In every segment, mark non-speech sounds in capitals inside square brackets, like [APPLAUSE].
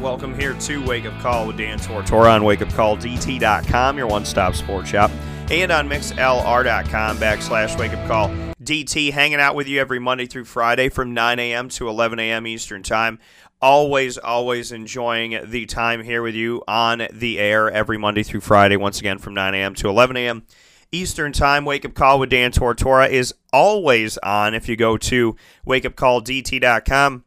Welcome here to Wake Up Call with Dan Tortora on wakeupcalldt.com, your one-stop sports shop, and on mixlr.com backslash Wake Up Call DT, hanging out with you every Monday through Friday from 9 a.m. to 11 a.m. Eastern Time. Always, always enjoying the time here with you on the air every Monday through Friday, once again from 9 a.m. to 11 a.m. Eastern Time. Wake Up Call with Dan Tortora is always on if you go to wakeupcalldt.com.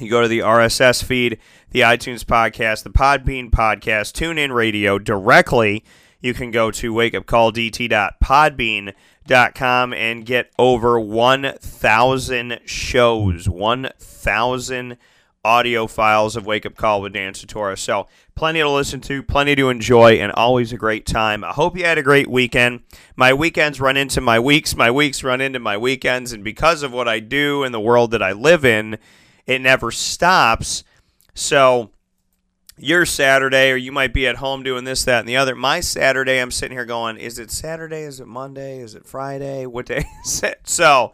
You go to the RSS feed, the iTunes podcast, the Podbean podcast, TuneIn Radio directly. You can go to wakeupcalldt.podbean.com and get over 1,000 shows, 1,000 audio files of Wake Up Call with Dan Tortora. So, plenty to listen to, plenty to enjoy, and always a great time. I hope you had a great weekend. My weekends run into my weeks, my weeks run into my weekends, and because of what I do and the world that I live in, it never stops. So, your Saturday, or you might be at home doing this, that, and the other. My Saturday, I'm sitting here going, is it Saturday? Is it Monday? Is it Friday? What day [LAUGHS] is it? So,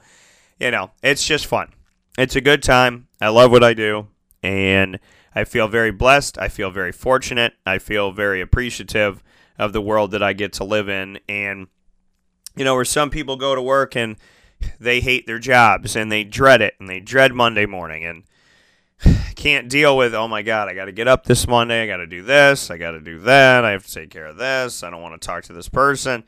you know, it's just fun. It's a good time. I love what I do and I feel very blessed. I feel very fortunate. I feel very appreciative of the world that I get to live in. And, you know, where some people go to work and they hate their jobs and they dread it and they dread Monday morning and can't deal with, oh my God, I got to get up this Monday. I got to do this. I got to do that. I have to take care of this. I don't want to talk to this person.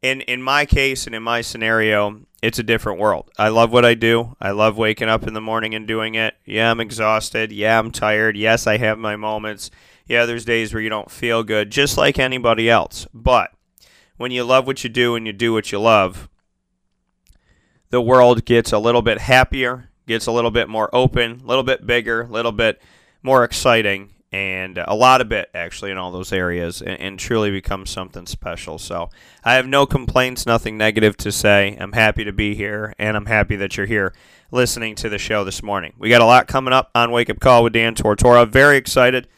In, in my case and in my scenario, it's a different world. I love what I do. I love waking up in the morning and doing it. Yeah, I'm exhausted. Yeah, I'm tired. Yes, I have my moments. Yeah, there's days where you don't feel good, just like anybody else. But when you love what you do and you do what you love, the world gets a little bit happier, gets a little bit more open, a little bit bigger, a little bit more exciting, and a lot of it actually in all those areas and, and, truly becomes something special. So I have no complaints, nothing negative to say. I'm happy to be here and I'm happy that you're here listening to the show this morning. We got a lot coming up on Wake Up Call with Dan Tortora. Very excited.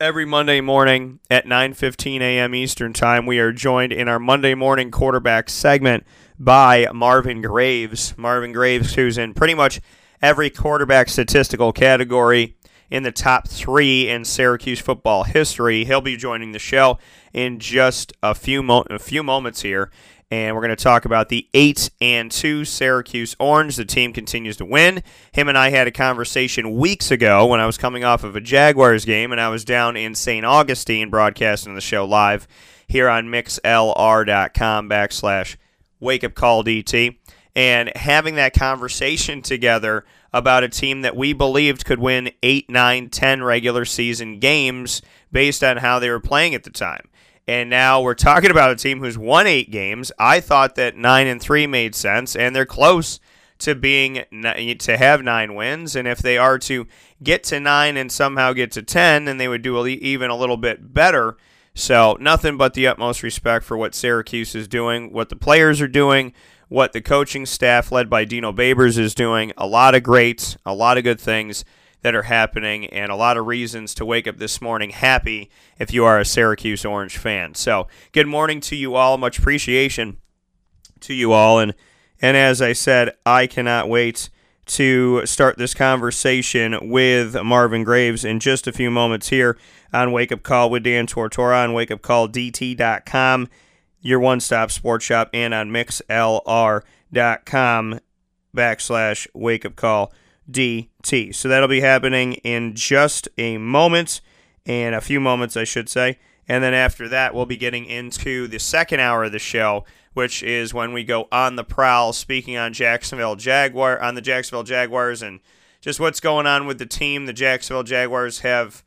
Every Monday morning at 9:15 a.m. Eastern Time, we are joined in our Monday morning quarterback segment by Marvin Graves. Marvin Graves, who's in pretty much every quarterback statistical category in the top three in Syracuse football history. He'll be joining the show in just a few mo- a few moments here, and we're going to talk about the eight and two Syracuse Orange. The team continues to win. Him and I had a conversation weeks ago when I was coming off of a Jaguars game, and I was down in St. Augustine broadcasting the show live here on mixlr.com backslash wake up call DT. And having that conversation together about a team that we believed could win 8, 9, 10 regular season games based on how they were playing at the time. And now we're talking about a team who's won 8 games. I thought that 9 and 3 made sense and they're close to being to have 9 wins and if they are to get to 9 and somehow get to 10 then they would do even a little bit better. So, nothing but the utmost respect for what Syracuse is doing, what the players are doing, what the coaching staff led by Dino Babers is doing. A lot of greats, a lot of good things that are happening, and a lot of reasons to wake up this morning happy if you are a Syracuse Orange fan. So, good morning to you all. Much appreciation to you all. And, and as I said, I cannot wait to start this conversation with Marvin Graves in just a few moments here on Wake Up Call with Dan Tortora on wakeupcalldt.com your one stop sports shop, and on mixlr.com backslash wake up call DT. So that'll be happening in just a moment, and a few moments, I should say. And then after that, we'll be getting into the second hour of the show, which is when we go on the prowl, speaking on Jacksonville Jaguar on the Jacksonville Jaguars and just what's going on with the team. The Jacksonville Jaguars have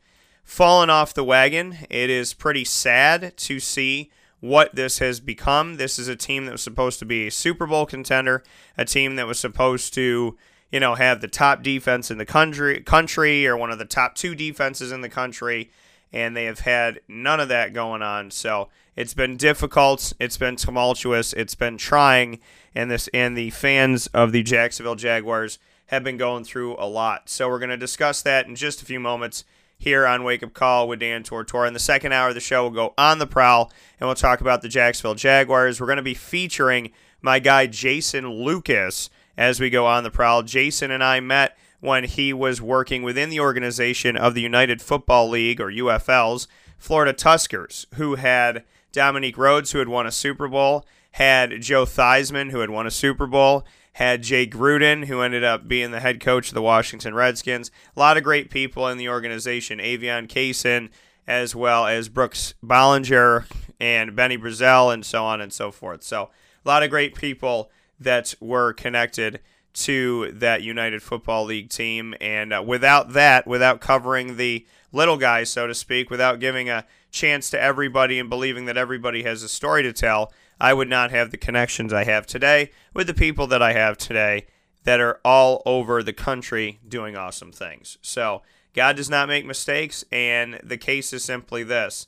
fallen off the wagon. It is pretty sad to see what this has become. This is a team that was supposed to be a Super Bowl contender, a team that was supposed to, you know, have the top defense in the country, country or one of the top two defenses in the country. and they have had none of that going on. So it's been difficult, it's been tumultuous, it's been trying, and this and the fans of the Jacksonville Jaguars have been going through a lot. So we're going to discuss that in just a few moments here on Wake Up Call with Dan Tortora. In the second hour of the show, we'll go on the prowl and we'll talk about the Jacksonville Jaguars. We're going to be featuring my guy Jason Lucas as we go on the prowl. Jason and I met when he was working within the organization of the United Football League, or UFL's, Florida Tuskers, who had Dominic Rhodes, who had won a Super Bowl, had Joe Theismann, who had won a Super Bowl, had Jay Gruden, who ended up being the head coach of the Washington Redskins. A lot of great people in the organization. Aveion Cason, as well as Brooks Bollinger and Bennie Brazell, and so on and so forth. So, a lot of great people that were connected to that United Football League team. And uh, without that, without covering the little guys, so to speak, without giving a chance to everybody and believing that everybody has a story to tell, I would not have the connections I have today with the people that I have today that are all over the country doing awesome things. So, God does not make mistakes, and the case is simply this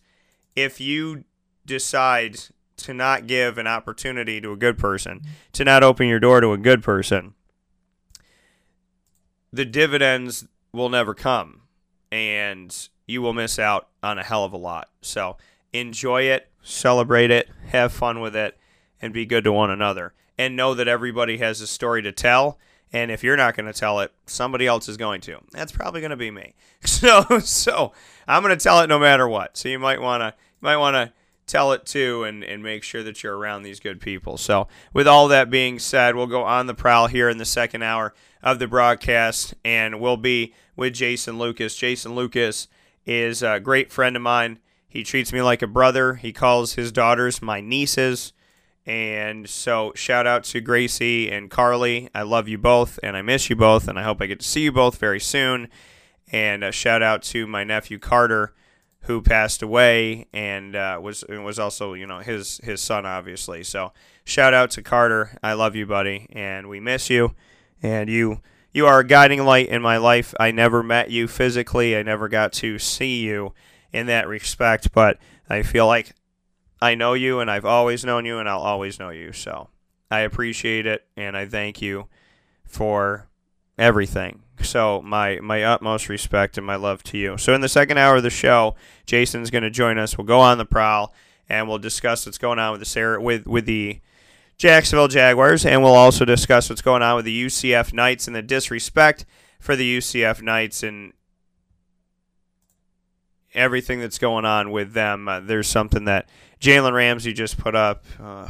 if you decide to not give an opportunity to a good person, to not open your door to a good person, the dividends will never come, and you will miss out on a hell of a lot. So, enjoy it, celebrate it, have fun with it, and be good to one another. And know that everybody has a story to tell. And if you're not going to tell it, somebody else is going to. That's probably going to be me. [LAUGHS] So, so I'm going to tell it no matter what. So you might want to, might want to tell it too, and and make sure that you're around these good people. So, with all that being said, we'll go on the prowl here in the second hour of the broadcast, and we'll be with Jason Lucas. Jason Lucas is a great friend of mine. He treats me like a brother. He calls his daughters my nieces. And so, shout out to Gracie and Carly. I love you both, and I miss you both, and I hope I get to see you both very soon. And a shout out to my nephew Carter, who passed away, and uh, was was also you know his his son, obviously. So, shout out to Carter. I love you, buddy, and we miss you. And you you are a guiding light in my life. I never met you physically. I never got to see you in that respect, but I feel like I know you and I've always known you and I'll always know you. So I appreciate it and I thank you for everything. So my my utmost respect and my love to you. So in the second hour of the show, Jason's going to join us. We'll go on the prowl and we'll discuss what's going on with the Sarah with with the Jacksonville Jaguars and we'll also discuss what's going on with the UCF Knights and the disrespect for the UCF Knights and everything that's going on with them. Uh, there's something that Jalen Ramsey just put up. Uh,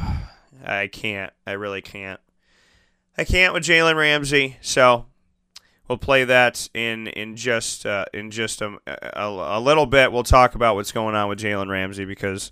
I can't. I really can't. I can't with Jalen Ramsey. So we'll play that in in just uh, in just a, a, a little bit. We'll talk about what's going on with Jalen Ramsey because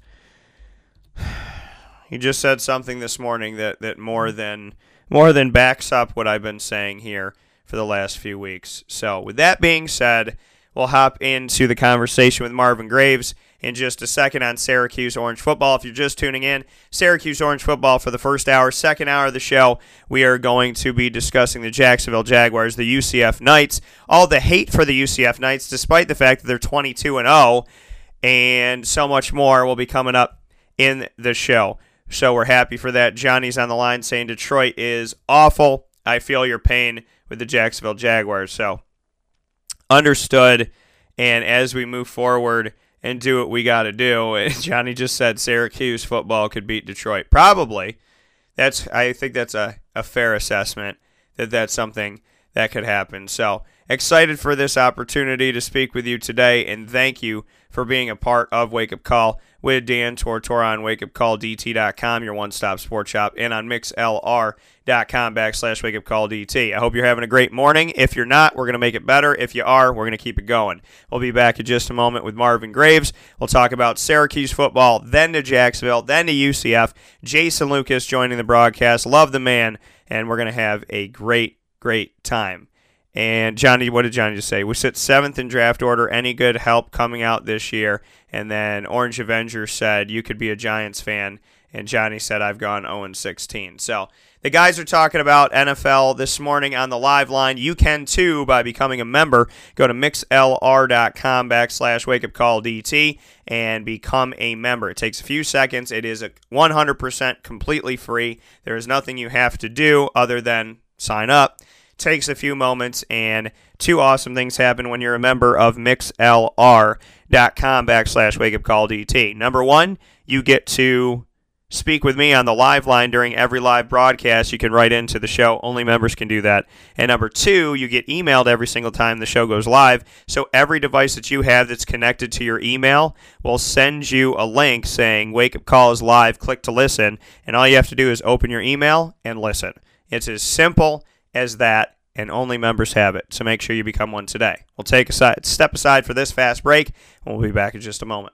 [SIGHS] he just said something this morning that that more than more than backs up what I've been saying here for the last few weeks. So with that being said. We'll hop into the conversation with Marvin Graves in just a second on Syracuse Orange Football. If you're just tuning in, Syracuse Orange Football for the first hour. Second hour of the show, we are going to be discussing the Jacksonville Jaguars, the UCF Knights, all the hate for the UCF Knights, despite the fact that they're 22 and 0, and so much more will be coming up in the show. So we're happy for that. Johnny's on the line saying Detroit is awful. I feel your pain with the Jacksonville Jaguars. So understood. And as we move forward and do what we got to do, [LAUGHS] Johnny just said Syracuse football could beat Detroit. Probably. That's I think that's a, a fair assessment that that's something that could happen. So excited for this opportunity to speak with you today, and thank you for being a part of Wake Up Call with Dan Tortora on wakeupcalldt.com, your one-stop sports shop, and on mixlr.com backslash wakeupcalldt. I hope you're having a great morning. If you're not, we're going to make it better. If you are, we're going to keep it going. We'll be back in just a moment with Marvin Graves. We'll talk about Syracuse football, then to Jacksonville, then to UCF. Jason Lucas joining the broadcast. Love the man, and we're going to have a great, great time. And Johnny, what did Johnny just say? We sit seventh in draft order. Any good help coming out this year? And then Orange Avenger said you could be a Giants fan, and Johnny said I've gone 0 16. So the guys are talking about NFL this morning on the live line. You can too by becoming a member. Go to mixlr.com backslash wake up call DT and become a member. It takes a few seconds. It is a 100% completely free. There is nothing you have to do other than sign up takes a few moments, and two awesome things happen when you're a member of mixlr.com backslash wake up call DT. Number one, you get to speak with me on the live line during every live broadcast. You can write into the show. Only members can do that. And number two, you get emailed every single time the show goes live. So every device that you have that's connected to your email will send you a link saying Wake Up Call is live. Click to listen. And all you have to do is open your email and listen. It's as simple as that, and only members have it. So make sure you become one today. We'll take a step aside for this fast break, and we'll be back in just a moment.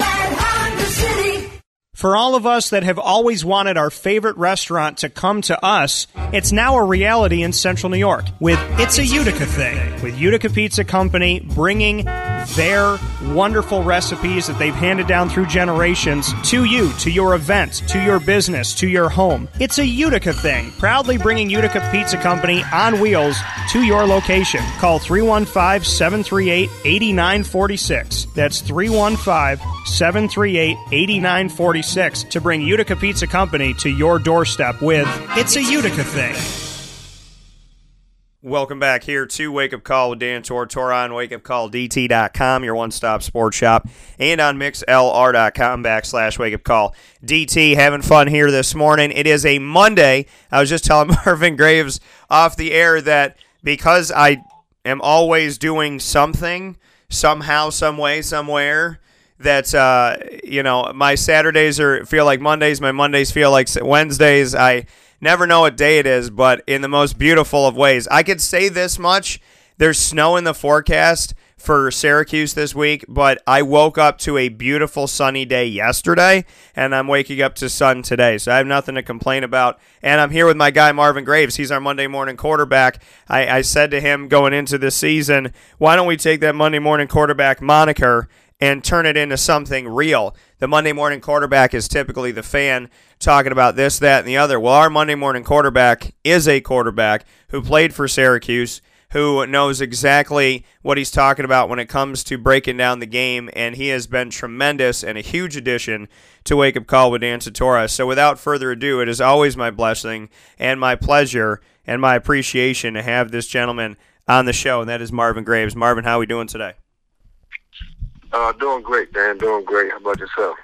For all of us that have always wanted our favorite restaurant to come to us, it's now a reality in central New York with It's a Utica Thing, with Utica Pizza Company bringing their wonderful recipes that they've handed down through generations to you, to your event, to your business, to your home. It's a Utica Thing, proudly bringing Utica Pizza Company on wheels to your location. Call 315 738 8946. That's 315 738 8946 to bring Utica Pizza Company to your doorstep with It's a Utica Thing. Welcome back here to Wake Up Call with Dan Tortora on wakeupcalldt.com, your one-stop sports shop, and on mixlr.com backslash Wake Up Call DT. Having fun here this morning. It is a Monday. I was just telling [LAUGHS] Marvin Graves off the air that because I am always doing something, somehow, some way, somewhere, that uh, you know my Saturdays are feel like Mondays, my Mondays feel like Wednesdays. I never know what day it is, but in the most beautiful of ways. I could say this much: there's snow in the forecast for Syracuse this week, but I woke up to a beautiful sunny day yesterday, and I'm waking up to sun today. So I have nothing to complain about. And I'm here with my guy Marvin Graves. He's our Monday morning quarterback. I, I said to him going into the season, why don't we take that Monday morning quarterback moniker and turn it into something real. The Monday morning quarterback is typically the fan talking about this, that, and the other. Well, our Monday morning quarterback is a quarterback who played for Syracuse, who knows exactly what he's talking about when it comes to breaking down the game, and he has been tremendous and a huge addition to Wake Up Call with Dan Tortora. So without further ado, it is always my blessing and my pleasure and my appreciation to have this gentleman on the show, and that is Marvin Graves. Marvin, how are we doing today? Uh, doing great, Dan. Doing great. How about yourself?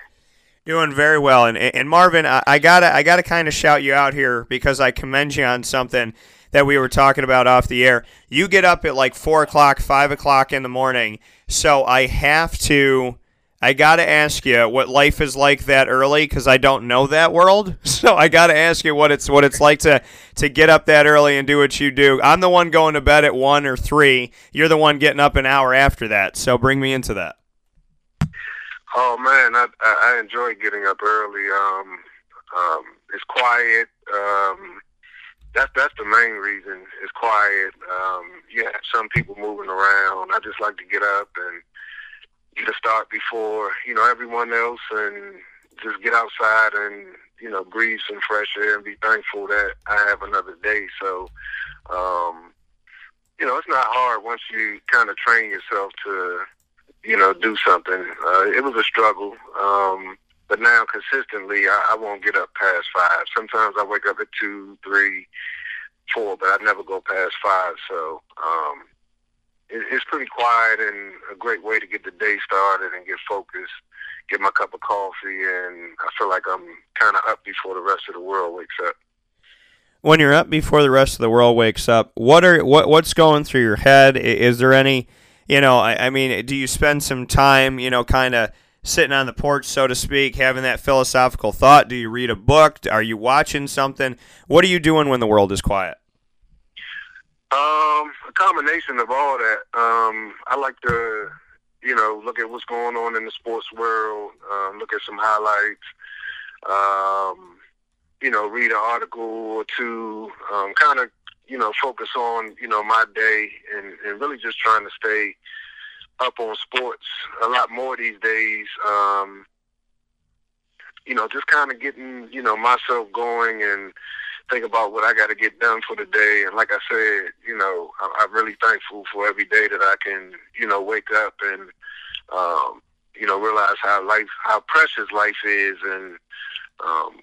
Doing very well, and and Marvin, I, I gotta I gotta kind of shout you out here because I commend you on something that we were talking about off the air. You get up at like four o'clock, five o'clock in the morning, so I have to. I gotta ask you what life is like that early because I don't know that world. [LAUGHS] So I gotta ask you what it's what it's like to to get up that early and do what you do. I'm the one going to bed at one or three. You're the one getting up an hour after that. So bring me into that. Oh man, I I enjoy getting up early. Um, um, it's quiet. Um, that's that's the main reason. It's quiet. Um, you have some people moving around. I just like to get up and get a start before you know everyone else, and just get outside and you know breathe some fresh air and be thankful that I have another day. So, um, you know, it's not hard once you kind of train yourself to you know, do something. Uh, it was a struggle, um, but now consistently, I, I won't get up past five. Sometimes I wake up at two, three, four, but I never go past five. So um, it, it's pretty quiet and a great way to get the day started and get focused. Get my cup of coffee, and I feel like I'm kind of up before the rest of the world wakes up when you're up before the rest of the world wakes up, what are what what's going through your head? Is there any you know, I, I mean, do you spend some time, you know, kind of sitting on the porch, so to speak, having that philosophical thought? Do you read a book? Are you watching something? What are you doing when the world is quiet? Um, a combination of all that. Um, I like to, you know, look at what's going on in the sports world. Um, look at some highlights. Um, you know, read an article or two. Um, kind of you know, focus on, you know, my day and, and really just trying to stay up on sports a lot more these days. Um, you know, just kind of getting, you know, myself going and think about what I got to get done for the day. And like I said, you know, I, I'm really thankful for every day that I can, you know, wake up and, um, you know, realize how life, how precious life is and, um,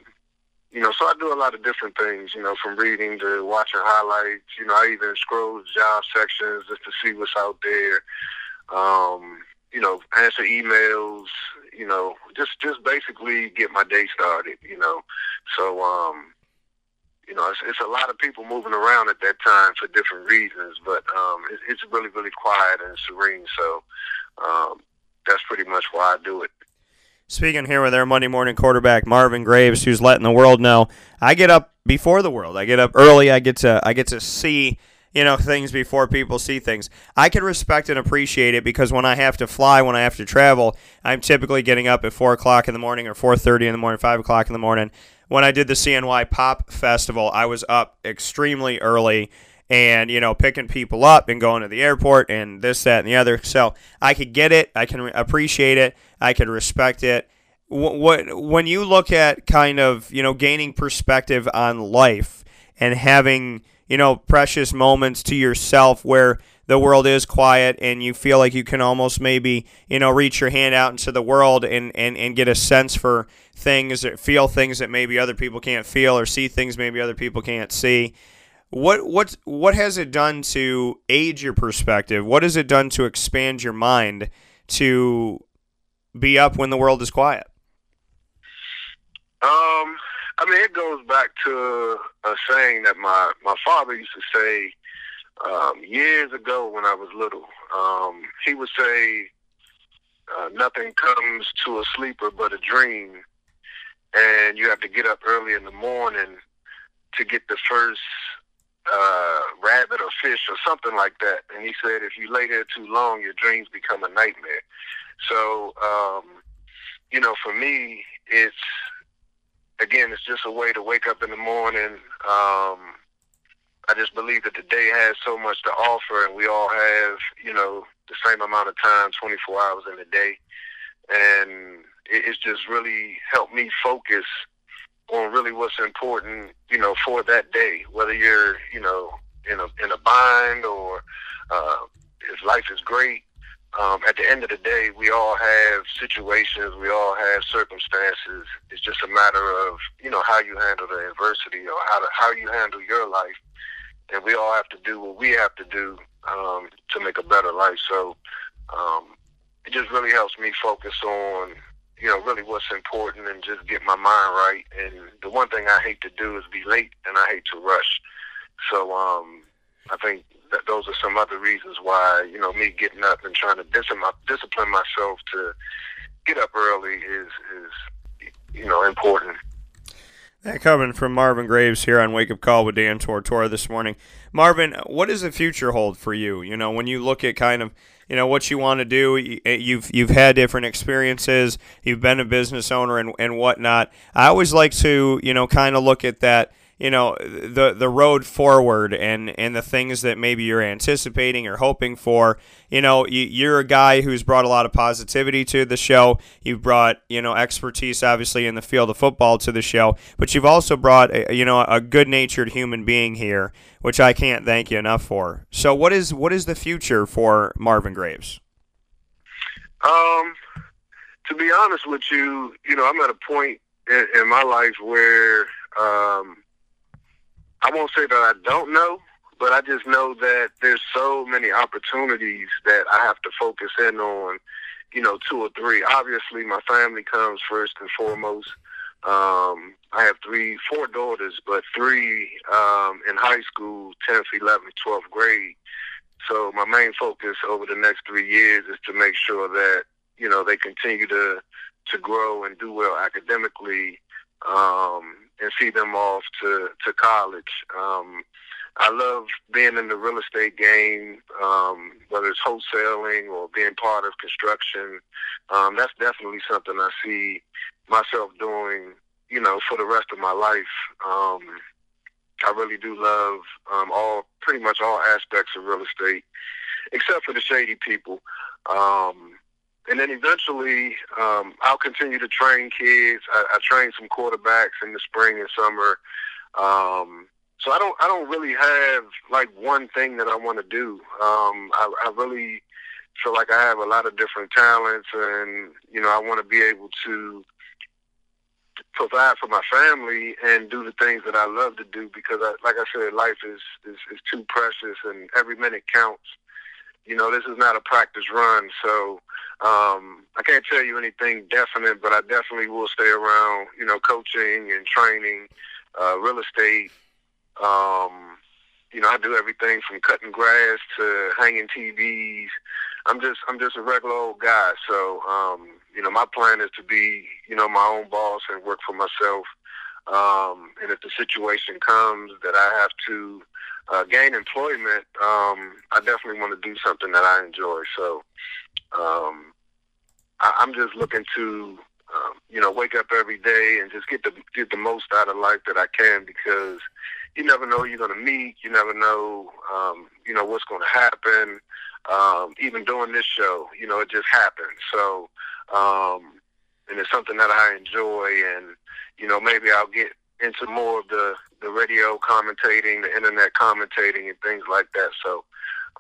you know, so I do a lot of different things, you know, from reading to watching highlights. You know, I even scroll job sections just to see what's out there. Um, you know, answer emails. You know, just just basically get my day started. You know, so um, you know, it's, it's a lot of people moving around at that time for different reasons, but um, it, it's really really quiet and serene. So um, that's pretty much why I do it. Speaking here with our Monday morning quarterback Marvin Graves, who's letting the world know I get up before the world. I get up early. I get to I get to see you know things before people see things. I can respect and appreciate it because when I have to fly, when I have to travel, I'm typically getting up at four o'clock in the morning or four thirty in the morning, five o'clock in the morning. When I did the CNY Pop Festival, I was up extremely early and you know picking people up and going to the airport and this that and the other. So i could get it. I can appreciate it. I could respect it. What when you look at kind of you know gaining perspective on life and having you know precious moments to yourself where the world is quiet and you feel like you can almost maybe you know reach your hand out into the world and and, and get a sense for things feel things that maybe other people can't feel or see things maybe other people can't see what what what has it done to age your perspective what has it done to expand your mind to be up when the world is quiet? Um, I mean, it goes back to a saying that my my father used to say um, years ago when I was little. Um, he would say, uh, "Nothing comes to a sleeper but a dream," and you have to get up early in the morning to get the first uh, rabbit or fish or something like that. And he said, if you lay there too long, your dreams become a nightmare. So, um, you know, for me, it's again, it's just a way to wake up in the morning. Um, I just believe that the day has so much to offer, and we all have, you know, the same amount of time, 24 hours in a day, and it's just really helped me focus on really what's important, you know, for that day. Whether you're, you know, in a in a bind or uh, if life is great. Um, at the end of the day, we all have situations, we all have circumstances. It's just a matter of you know how you handle the adversity or how to, how you handle your life, and we all have to do what we have to do um, to make a better life. So um, it just really helps me focus on you know really what's important and just get my mind right. And the one thing I hate to do is be late, and I hate to rush. So um, I think that those are some other reasons why you know me getting up and trying to discipline, discipline myself to get up early is is you know important. That coming from Marvin Graves here on Wake Up Call with Dan Tortora this morning. Marvin, what does the future hold for you? You know, when you look at kind of you know what you want to do, eh, you've you've had different experiences, you've been a business owner and and whatnot. I always like to you know kind of look at that you know the the road forward and and the things that maybe you're anticipating or hoping for. You know you, are a guy who's brought a lot of positivity to the show. You've brought you know expertise obviously in the field of football to the show but you've also brought a, you know a good natured human being here which I can't thank you enough for. So what is what is the future for Marvin Graves? Um to be honest with you you know I'm at a point in, in my life where um I won't say that I don't know, but I just know that there's so many opportunities that I have to focus in on, you know, two or three. Obviously, my family comes first and foremost. Um, I have three, four daughters, but three um, in high school, 10th, 11th, 12th grade. So my main focus over the next three years is to make sure that, you know, they continue to, to grow and do well academically. Um, and see them off to to college. Um, I love being in the real estate game, um, whether it's wholesaling or being part of construction. Um, that's definitely something I see myself doing, you know, for the rest of my life. Um, I really do love um, all, pretty much all aspects of real estate, except for the shady people. Um, and then eventually um, I'll continue to train kids. I, I train some quarterbacks in the spring and summer. Um, so I don't I don't really have like one thing that I want to do. Um, I, I really feel like I have a lot of different talents, and you know I want to be able to provide for my family and do the things that I love to do because, I, like I said, life is, is is too precious, and every minute counts. You know, this is not a practice run, so um, I can't tell you anything definite, but I definitely will stay around, you know, coaching and training, uh, real estate. Um, you know, I do everything from cutting grass to hanging TVs. I'm just, I'm just a regular old guy. So, um, you know, my plan is to be, you know, my own boss and work for myself. Um, and if the situation comes that I have to uh, gain employment, um, I definitely want to do something that I enjoy. So, um, I, I'm just looking to, um, you know, wake up every day and just get the get the most out of life that I can because you never know you're going to meet. You never know, um, you know, what's going to happen. Um, even doing this show, you know, it just happened. So, um, and it's something that I enjoy, and you know, maybe I'll get into more of the the radio commentating, the internet commentating, and things like that. So,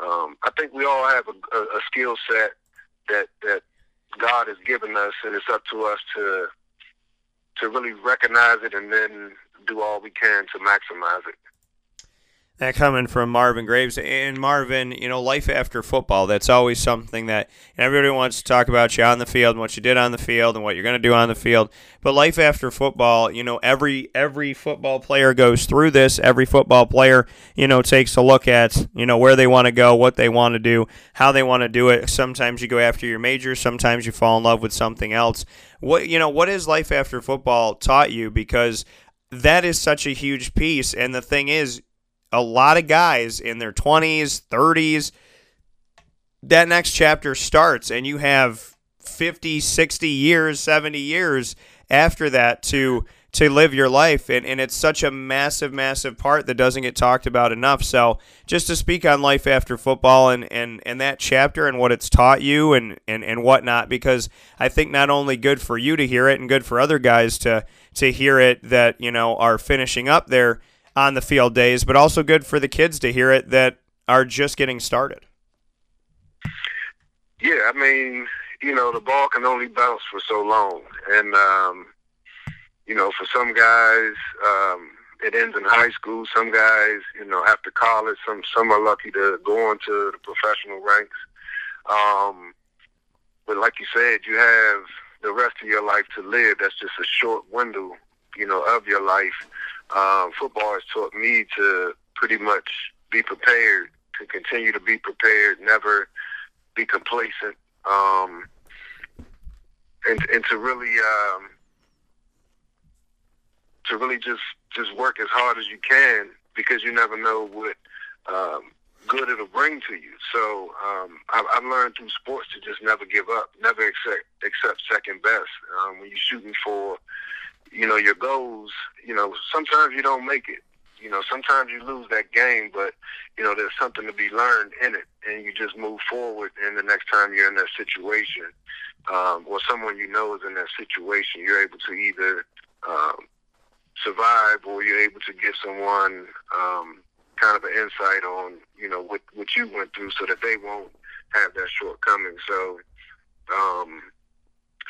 um, I think we all have a, a, a skill set that that God has given us, and it's up to us to to really recognize it and then do all we can to maximize it. That coming from Marvin Graves. And Marvin, you know, life after football, that's always something that everybody wants to talk about you on the field and what you did on the field and what you're going to do on the field. But life after football, you know, every every football player goes through this. Every football player, you know, takes a look at, you know, where they want to go, what they want to do, how they want to do it. Sometimes you go after your major, sometimes you fall in love with something else. What, you know, what has life after football taught you because that is such a huge piece and the thing is a lot of guys in their 20s, 30s, that next chapter starts and you have 50, 60 years, 70 years after that to to live your life. And, and it's such a massive massive part that doesn't get talked about enough. So just to speak on life after football and, and, and that chapter and what it's taught you and, and, and whatnot because i think not only good for you to hear it and good for other guys to to hear it that you know are finishing up their on the field days, but also good for the kids to hear it that are just getting started. Yeah, I mean, you know, the ball can only bounce for so long, and um, you know, for some guys, um, it ends in high school. Some guys, you know, after college. Some some are lucky to go into the professional ranks. Um, but like you said, you have the rest of your life to live. That's just a short window, you know, of your life. Um, football has taught me to pretty much be prepared, to continue to be prepared, never be complacent, um, and and to really um, to really just just work as hard as you can because you never know what um, good it'll bring to you. So um, I've, I've learned through sports to just never give up, never accept accept second best. Um, when you're shooting for, you know, your goals, you know, sometimes you don't make it. You know, sometimes you lose that game, but you know, there's something to be learned in it, and you just move forward. And the next time you're in that situation, um, or someone you know is in that situation, you're able to either um, survive or you're able to give someone um, kind of an insight on you know what what you went through so that they won't have that shortcoming so um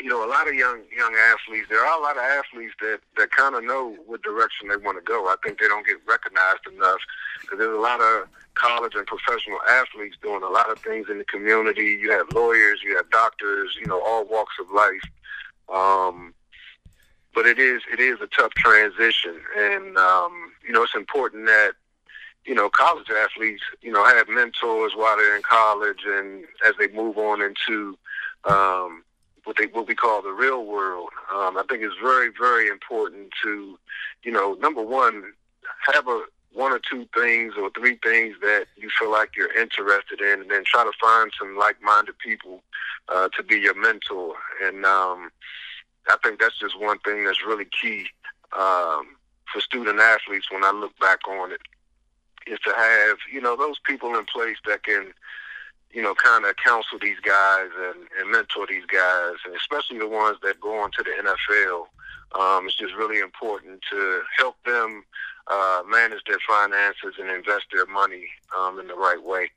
you know a lot of young young athletes there are a lot of athletes that that kind of know what direction they want to go. I think they don't get recognized enough because there's a lot of college and professional athletes doing a lot of things in the community. You have lawyers you have doctors you know all walks of life. Um but it is it is a tough transition. And um you know it's important that you know, college athletes, you know, have mentors while they're in college and as they move on into um, what they what we call the real world. Um, I think it's very very important to, you know, number one, have a one or two things or three things that you feel like you're interested in, and then try to find some like-minded people uh, to be your mentor. And um, I think that's just one thing that's really key um, for student athletes when I look back on it is to have you know those people in place that can you know kind of counsel these guys and, and mentor these guys, and especially the ones that go on to the NFL. Um, it's just really important to help them uh, manage their finances and invest their money um, in the right way.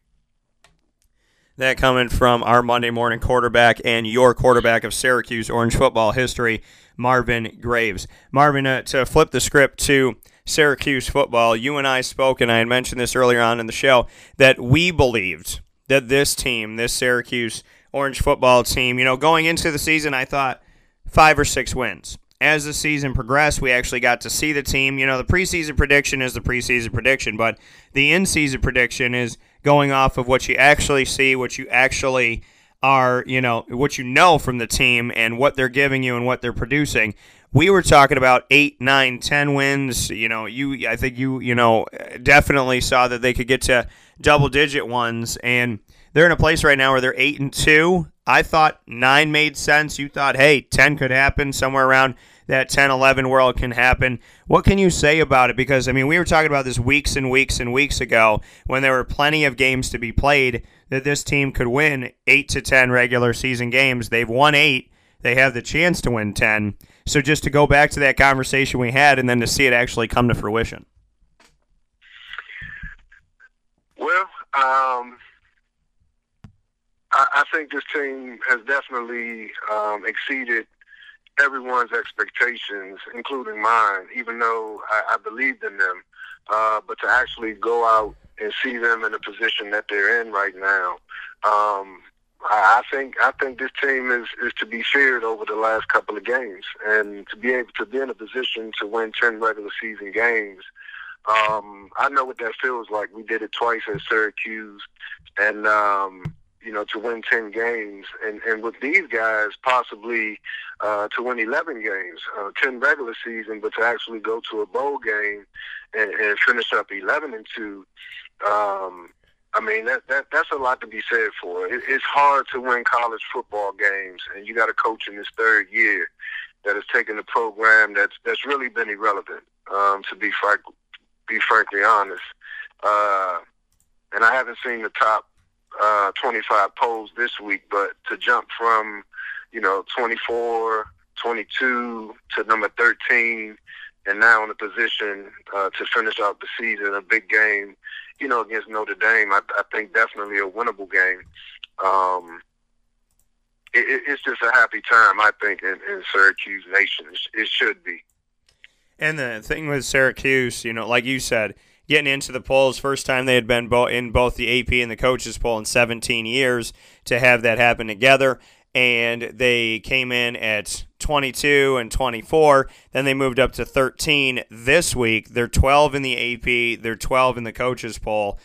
That coming from our Monday morning quarterback and your quarterback of Syracuse Orange football history, Marvin Graves. Marvin, uh, to flip the script to Syracuse football, you and I spoke, and I had mentioned this earlier on in the show, that we believed that this team, this Syracuse Orange football team, you know, going into the season, I thought five or six wins. As the season progressed, we actually got to see the team. You know, the preseason prediction is the preseason prediction, but the in season prediction is going off of what you actually see, what you actually are, you know, what you know from the team and what they're giving you and what they're producing we were talking about eight, nine, ten wins. You know, you I think you you know definitely saw that they could get to double digit ones, and they're in a place right now where they're eight and two. I thought nine made sense. You thought, hey, ten could happen somewhere around that 10 11 world can happen. What can you say about it? Because, I mean, we were talking about this weeks and weeks and weeks ago when there were plenty of games to be played that this team could win 8 to 10 regular season games. They've won 8, they have the chance to win 10. So just to go back to that conversation we had and then to see it actually come to fruition. Well, um, I, I, think this team has definitely um, exceeded everyone's expectations, including mine, even though I, I believed in them. Uh, but to actually go out and see them in the position that they're in right now, um, I think I think this team is is to be feared over the last couple of games, and to be able to be in a position to win ten regular season games. Um, I know what that feels like. We did it twice at Syracuse, and um, you know to win ten games, and and with these guys possibly uh, to win eleven games, uh, ten regular season, but to actually go to a bowl game and, and finish up eleven and two. Um, I mean, that, that that's a lot to be said for. It, it's hard to win college football games, and you got a coach in his third year that has taken a program that's that's really been irrelevant. Um, to be frank, be frankly honest, uh, and I haven't seen the top uh, 25 polls this week, but to jump from you know 24, 22 to number 13 and now in a position uh, to finish out the season, a big game, you know, against Notre Dame. I, I think definitely a winnable game. Um, it, it's just a happy time, I think, in, in Syracuse Nation. It should be. And the thing with Syracuse, you know, like you said, getting into the polls, first time they had been in both the AP and the coaches poll in 17 years to have that happen together. And they came in at 22 and 24. Then they moved up to 13 this week. They're 12 in the AP, they're 12 in the coaches poll.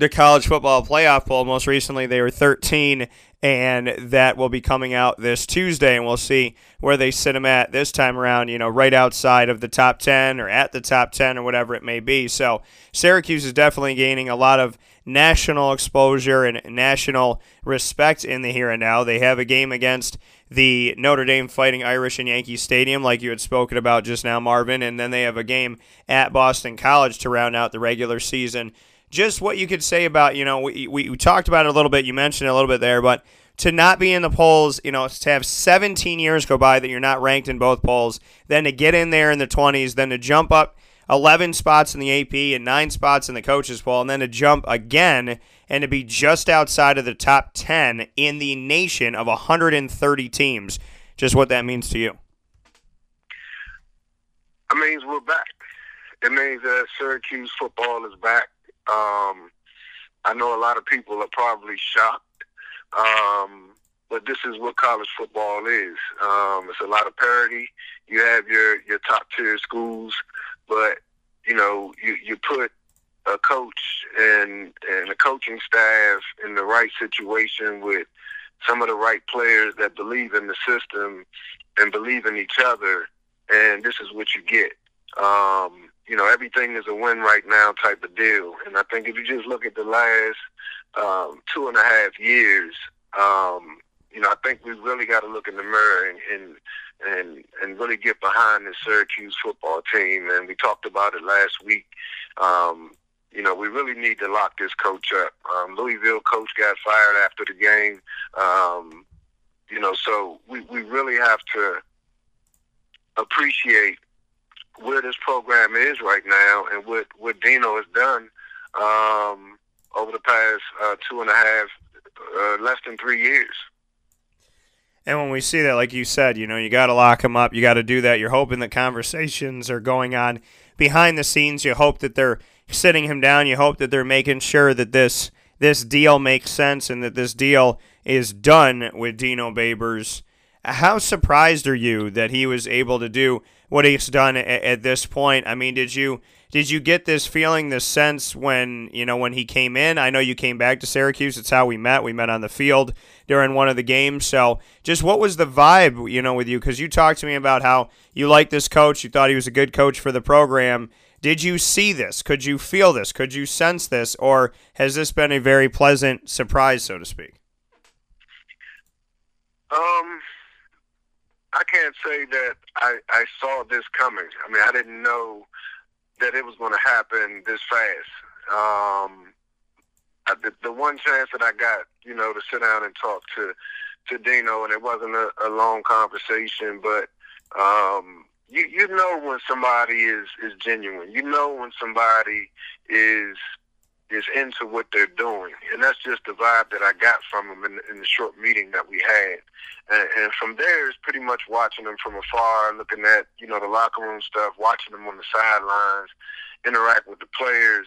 The college football playoff poll, most recently, they were 13 and that will be coming out this Tuesday, and we'll see where they sit them at this time around. You know, right outside of the top ten or at the top ten or whatever it may be. So Syracuse is definitely gaining a lot of national exposure and national respect in the here and now. They have a game against the Notre Dame Fighting Irish in Yankee Stadium, like you had spoken about just now, Marvin, and then they have a game at Boston College to round out the regular season just what you could say about, you know, we, we, we, talked about it a little bit. You mentioned it a little bit there, but to not be in the polls, you know, to have 17 years go by that you're not ranked in both polls, then to get in there in the 20s, then to jump up 11 spots in the AP and nine spots in the coaches poll, and then to jump again and to be just outside of the top 10 in the nation of 130 teams. Just what that means to you. It means we're back. It means that Syracuse football is back. Um, I know a lot of people are probably shocked, um, but this is what college football is. Um, it's a lot of parity. You have your your top tier schools, but you know you you put a coach and and a coaching staff in the right situation with some of the right players that believe in the system and believe in each other, and this is what you get. Um, you know, everything is a win right now type of deal. And I think if you just look at the last um, two and a half years, um, you know, I think we really got to look in the mirror and, and and and really get behind the Syracuse football team. And we talked about it last week. Um, you know, we really need to lock this coach up. Um, Louisville coach got fired after the game. Um, you know, so we, we really have to appreciate where this program is right now and what what Dino has done um, over the past uh, two and a half, uh, less than three years. And when we see that, like you said, you know, you got to lock them up. You got to do that. You're hoping that conversations are going on behind the scenes. You hope that they're sitting him down. You hope that they're making sure that this this deal makes sense and that this deal is done with Dino Babers. How surprised are you that he was able to do what he's done at, at, this point. I mean, did you did you get this feeling, this sense when you know when he came in? I know you came back to Syracuse. It's how we met. We met on the field during one of the games. So, just what was the vibe, you know, with you? Because you talked to me about how you liked this coach. You thought he was a good coach for the program. Did you see this? Could you feel this? Could you sense this? Or has this been a very pleasant surprise, so to speak? Um, I can't say that I, I saw this coming. I mean, I didn't know that it was going to happen this fast. Um, I, the, the one chance that I got, you know, to sit down and talk to to Dino, and it wasn't a, a long conversation, but um, you you know when somebody is is genuine. You know when somebody is is into what they're doing, and that's just the vibe that I got from them in, in the short meeting that we had. And, and from there, it's pretty much watching them from afar, looking at you know the locker room stuff, watching them on the sidelines, interact with the players,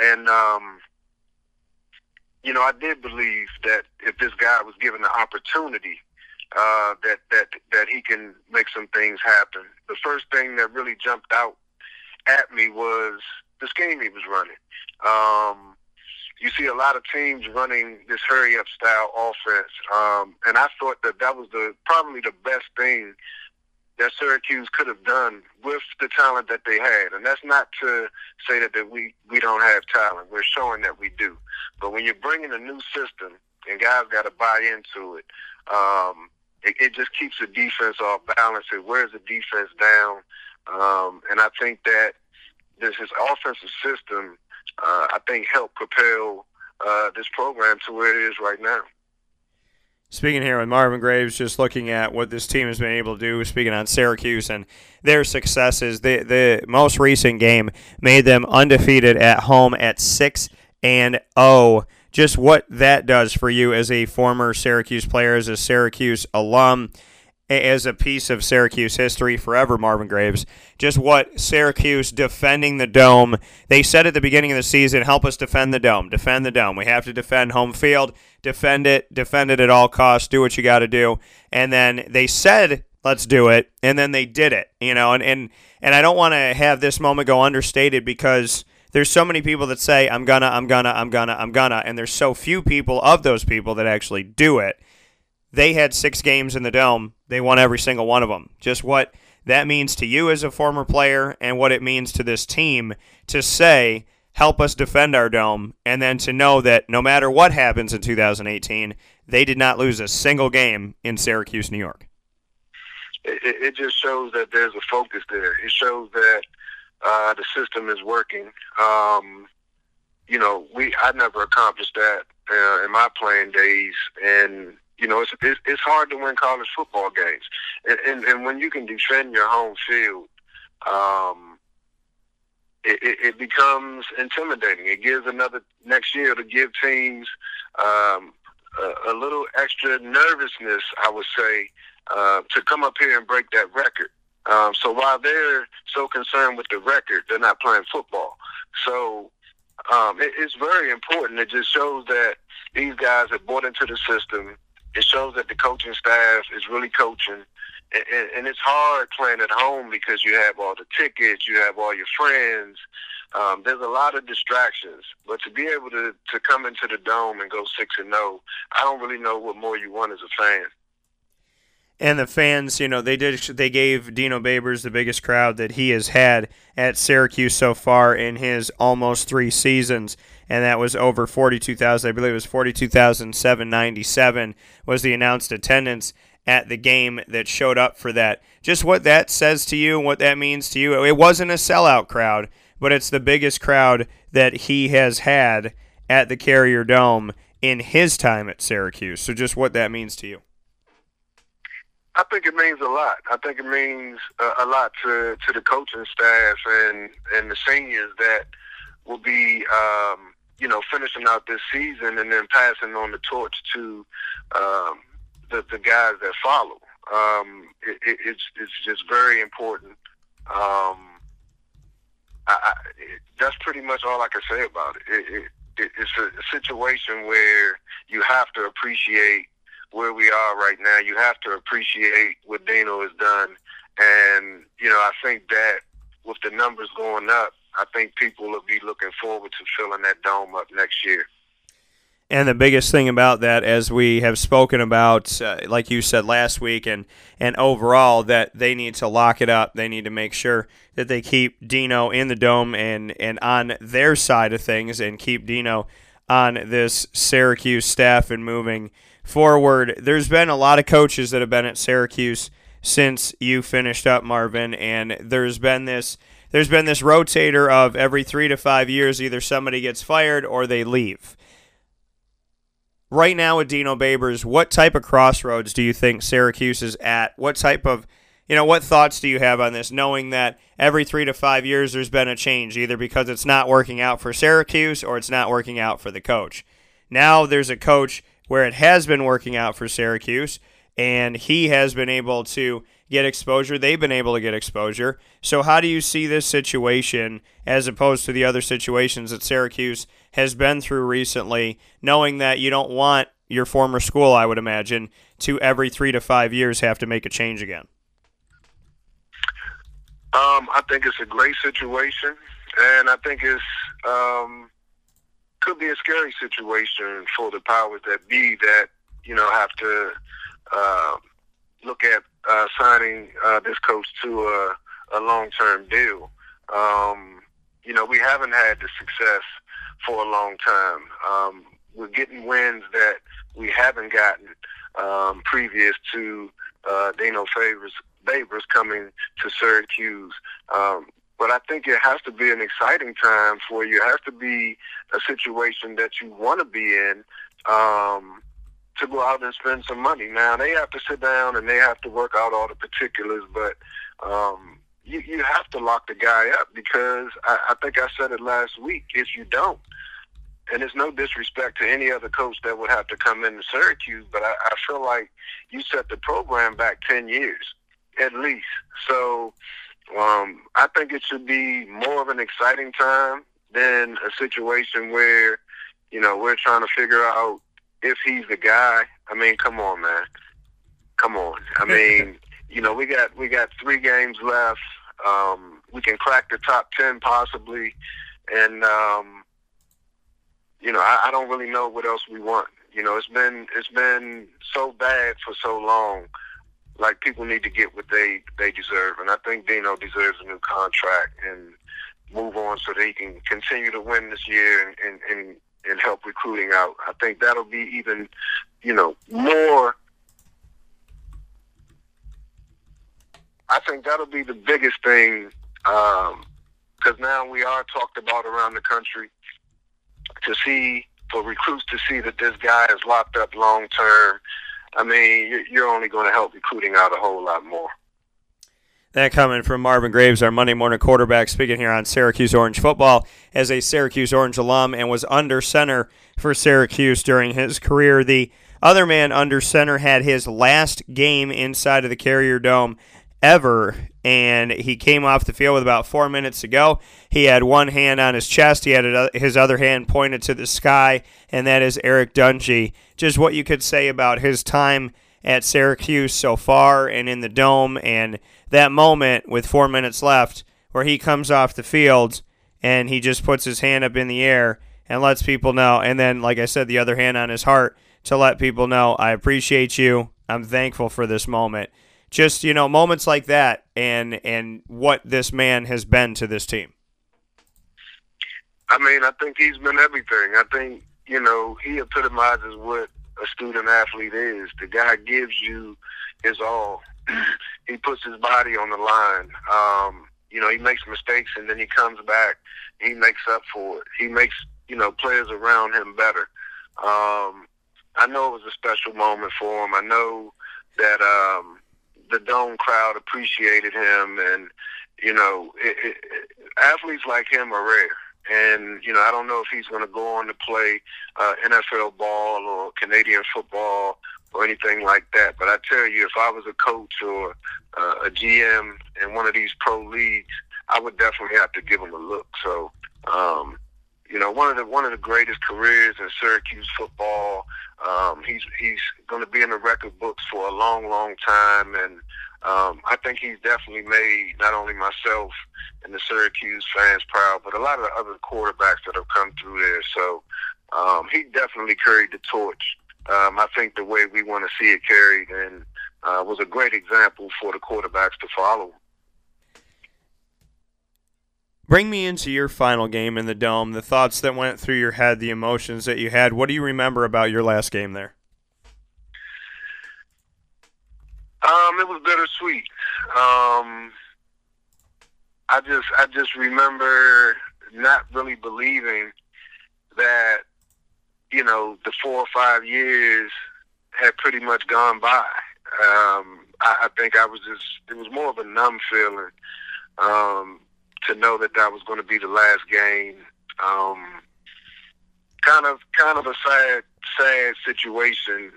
and um, you know I did believe that if this guy was given the opportunity, uh, that that that he can make some things happen. The first thing that really jumped out at me was the scheme he was running. Um, you see a lot of teams running this hurry up style offense, um, and I thought that that was the probably the best thing that Syracuse could have done with the talent that they had. And that's not to say that, that we, we don't have talent. We're showing that we do. But when you're bringing a new system and guys got to buy into it, um, it, it just keeps the defense off balance. It wears the defense down. Um, and I think that this his offensive system uh, I think helped propel uh, this program to where it is right now. Speaking here with Marvin Graves, just looking at what this team has been able to do, speaking on Syracuse and their successes. The the most recent game made them undefeated at home at six and zero. Just what that does for you as a former Syracuse player, as a Syracuse alum, as a piece of Syracuse history forever, Marvin Graves. Just what Syracuse defending the dome. They said at the beginning of the season, help us defend the dome, defend the dome. We have to defend home field, defend it, defend it at all costs, do what you got to do. And then they said, let's do it. And then they did it, you know, and, and, and I don't want to have this moment go understated because there's so many people that say, I'm gonna, I'm gonna, I'm gonna, I'm gonna, and there's so few people of those people that actually do it. They had six games in the dome. They won every single one of them. Just what that means to you as a former player and what it means to this team to say, help us defend our dome, and then to know that no matter what happens in 2018, they did not lose a single game in Syracuse, New York. It, it just shows that there's a focus there. It shows that uh, the system is working. Um, you know, we I never accomplished that uh, in my playing days, and you know, it's, it's it's hard to win college football games, and and, and when you can defend your home field, um, it, it, it becomes intimidating. It gives another next year to give teams um, a, a little extra nervousness, I would say, uh, to come up here and break that record. Um, so while they're so concerned with the record, they're not playing football. So um, it, it's very important. It just shows that these guys have bought into the system. It shows that the coaching staff is really coaching. And, and, it's hard playing at home because you have all the tickets, you have all your friends. Um, there's a lot of distractions, but to be able to, to come into the dome and go six and zero, I don't really know what more you want as a fan and the fans, you know, they did they gave Dino Babers the biggest crowd that he has had at Syracuse so far in his almost three seasons, and that was over forty two thousand. I believe it was forty two thousand seven ninety seven was the announced attendance at the game that showed up for that. Just what that says to you, and what that means to you. It wasn't a sellout crowd, but it's the biggest crowd that he has had at the Carrier Dome in his time at Syracuse. So just what that means to you. I think it means a lot. I think it means a, a lot to to the coaching staff and and the seniors that will be um, you know finishing out this season and then passing on the torch to um, the the guys that follow. Um, it, it, it's it's just very important. Um, I, I, it, that's pretty much all I can say about it. it, it it's a, a situation where you have to appreciate where we are right now, you have to appreciate what Dino has done. And, you know, I think that with the numbers going up, I think people will be looking forward to filling that dome up next year. And the biggest thing about that, as we have spoken about, uh, like you said last week, and, and overall, that they need to lock it up. They need to make sure that they keep Dino in the dome and, and on their side of things and keep Dino on this Syracuse staff and moving – forward, there's been a lot of coaches that have been at Syracuse since you finished up, Marvin, and there's been this there's been this rotator of every three to five years, either somebody gets fired or they leave. Right now with Dino Babers, what type of crossroads do you think Syracuse is at? What type of you know, what thoughts do you have on this, knowing that every three to five years there's been a change, either because it's not working out for Syracuse or it's not working out for the coach? Now there's a coach where it has been working out for Syracuse, and he has been able to get exposure. They've been able to get exposure. So, how do you see this situation as opposed to the other situations that Syracuse has been through recently, knowing that you don't want your former school, I would imagine, to every three to five years have to make a change again? Um, I think it's a great situation, and I think it's um, could be a scary situation for the powers that be that you know have to uh, look at uh, signing uh, this coach to a, a long-term deal. Um, you know, we haven't had the success for a long time. Um, we're getting wins that we haven't gotten um, previous to uh, Dino Favors Babers coming to Syracuse. Um, but I think it has to be an exciting time for you. It has to be a situation that you want to be in um, to go out and spend some money. Now they have to sit down and they have to work out all the particulars, but um, you you have to lock the guy up because I, I think I said it last week. If you don't, and it's no disrespect to any other coach that would have to come into Syracuse, but I, I feel like you set the program back ten years at least. So um, I think it should be more of an exciting time than a situation where you know we're trying to figure out if he's the guy. I mean, come on, man, come on. I [LAUGHS] mean, you know, we got we got three games left. Um, we can crack the top ten possibly, and um, you know, I, I don't really know what else we want. You know, it's been it's been so bad for so long. Like people need to get what they they deserve, and I think Dino deserves a new contract and move on so they can continue to win this year and and, and and help recruiting out. I think that'll be even, you know, more. I think that'll be the biggest thing um, because now we are talked about around the country to see for recruits to see that this guy is locked up long term. I mean, you're only going to help recruiting out a whole lot more. That coming from Marvin Graves, our Monday morning quarterback, speaking here on Syracuse Orange football as a Syracuse Orange alum and was under center for Syracuse during his career. The other man under center had his last game inside of the Carrier Dome ever, and he came off the field with about four minutes to go. He had one hand on his chest, he had his other hand pointed to the sky, and that is Eric Dungey. Just what you could say about his time at Syracuse so far and in the dome and that moment with four minutes left where he comes off the field and he just puts his hand up in the air and lets people know and then like I said the other hand on his heart to let people know I appreciate you. I'm thankful for this moment. Just you know moments like that and and what this man has been to this team. I mean, I think he's been everything. I think, you know, he epitomizes what a student athlete is. The guy gives you his all. [CLEARS THROAT] he puts his body on the line. Um, you know, he makes mistakes and then he comes back. He makes up for it. He makes, you know, players around him better. Um, I know it was a special moment for him. I know that um, the dome crowd appreciated him, and you know, it, it, athletes like him are rare. And you know, I don't know if he's going to go on to play uh, NFL ball or Canadian football or anything like that. But I tell you, if I was a coach or uh, a GM in one of these pro leagues, I would definitely have to give him a look. So, um, you know, one of the one of the greatest careers in Syracuse football. Um, he's he's going to be in the record books for a long, long time, and um, I think he's definitely made not only myself and the Syracuse fans proud, but a lot of the other quarterbacks that have come through there. So um, he definitely carried the torch. Um, I think the way we want to see it carried, and uh, was a great example for the quarterbacks to follow. Bring me into your final game in the dome, the thoughts that went through your head, the emotions that you had. What do you remember about your last game there? Um, it was bittersweet. Um, I just I just remember not really believing that you know the four or five years had pretty much gone by. Um, I, I think I was just it was more of a numb feeling um, to know that that was going to be the last game. Um, kind of kind of a sad sad situation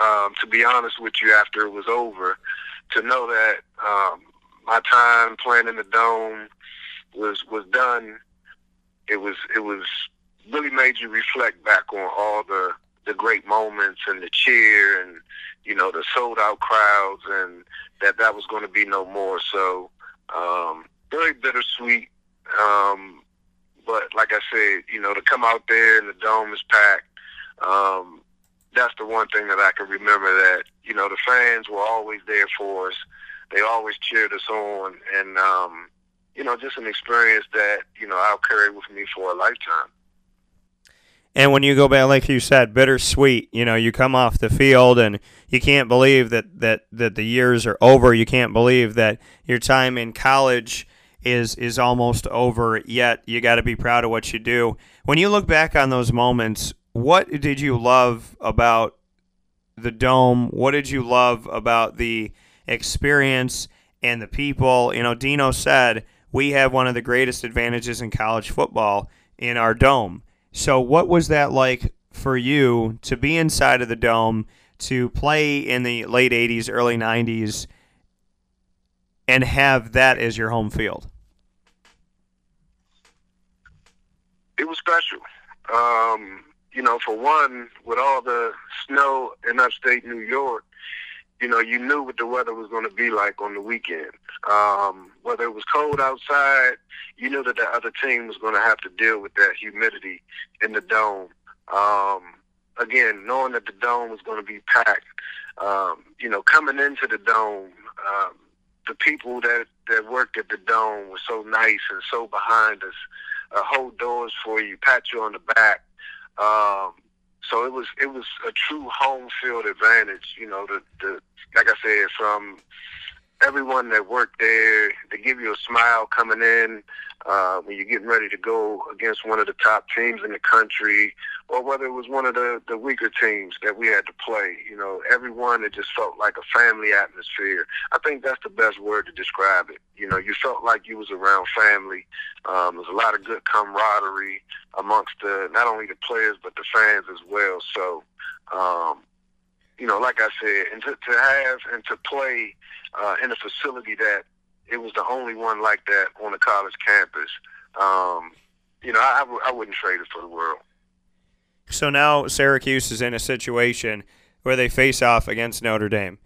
um, to be honest with you, after it was over, to know that um, my time playing in the dome was was done. It was it was really made you reflect back on all the the great moments and the cheer and you know the sold out crowds and that that was going to be no more. So um, very bittersweet. Um, but like I said, you know, to come out there and the dome is packed. Um, that's the one thing that I can remember that, you know, the fans were always there for us. They always cheered us on and um, you know, just an experience that, you know, I'll carry with me for a lifetime. And when you go back, like you said, bittersweet. You know, you come off the field and you can't believe that that that the years are over. You can't believe that your time in college is is almost over. Yet you got to be proud of what you do. When you look back on those moments, what did you love about the dome? What did you love about the experience and the people? You know, Dino said we have one of the greatest advantages in college football in our dome. So, what was that like for you to be inside of the dome, to play in the late 80s, early 90s, and have that as your home field? It was special. Um, you know, for one, with all the snow in upstate New York, you know, you knew what the weather was going to be like on the weekend. Um, whether it was cold outside, you knew that the other team was going to have to deal with that humidity in the dome. Um, again, knowing that the dome was going to be packed, um, you know, coming into the dome, um, the people that that worked at the dome were so nice and so behind us, uh, hold doors for you, pat you on the back. Um, so it was it was a true home field advantage. You know, the the like I said, from everyone that worked there, they give you a smile coming in uh, when you're getting ready to go against one of the top teams in the country, or whether it was one of the, the weaker teams that we had to play. You know, everyone, it just felt like a family atmosphere. I think that's the best word to describe it. You know, you felt like you was around family. Um, there's a lot of good camaraderie amongst the, not only the players, but the fans as well. So, um, you know, like I said, and to, to have and to play uh, in a facility that it was the only one like that on a college campus. Um, you know, I, I, w- I wouldn't trade it for the world. So now Syracuse is in a situation where they face off against Notre Dame.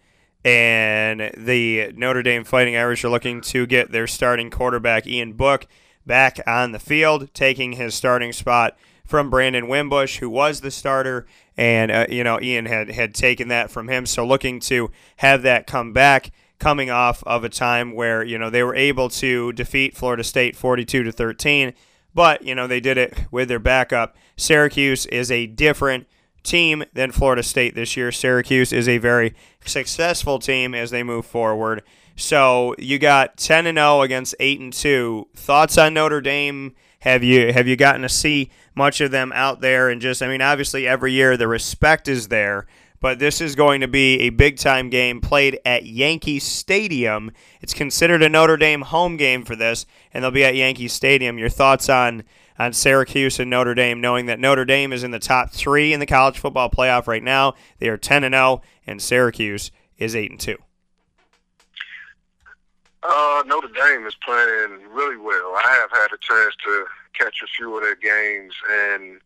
And the Notre Dame Fighting Irish are looking to get their starting quarterback, Ian Book, back on the field, taking his starting spot from Brandon Wimbush, who was the starter. And, uh, you know, Ian had, had taken that from him. So looking to have that come back coming off of a time where you know they were able to defeat Florida State 42 to 13, but you know they did it with their backup. Syracuse is a different team than Florida State this year. Syracuse is a very successful team as they move forward. So you got 10 and 0 against 8 and 2. Thoughts on Notre Dame? Have you have you gotten to see much of them out there and just I mean obviously every year the respect is there, but this is going to be a big time game played at Yankee Stadium. It's considered a Notre Dame home game for this, and they'll be at Yankee Stadium. Your thoughts on on Syracuse and Notre Dame, knowing that Notre Dame is in the top three in the college football playoff right now. They are ten and zero, and Syracuse is eight and two. Uh, Notre Dame is playing really well. I have had a chance to catch a few of their games, and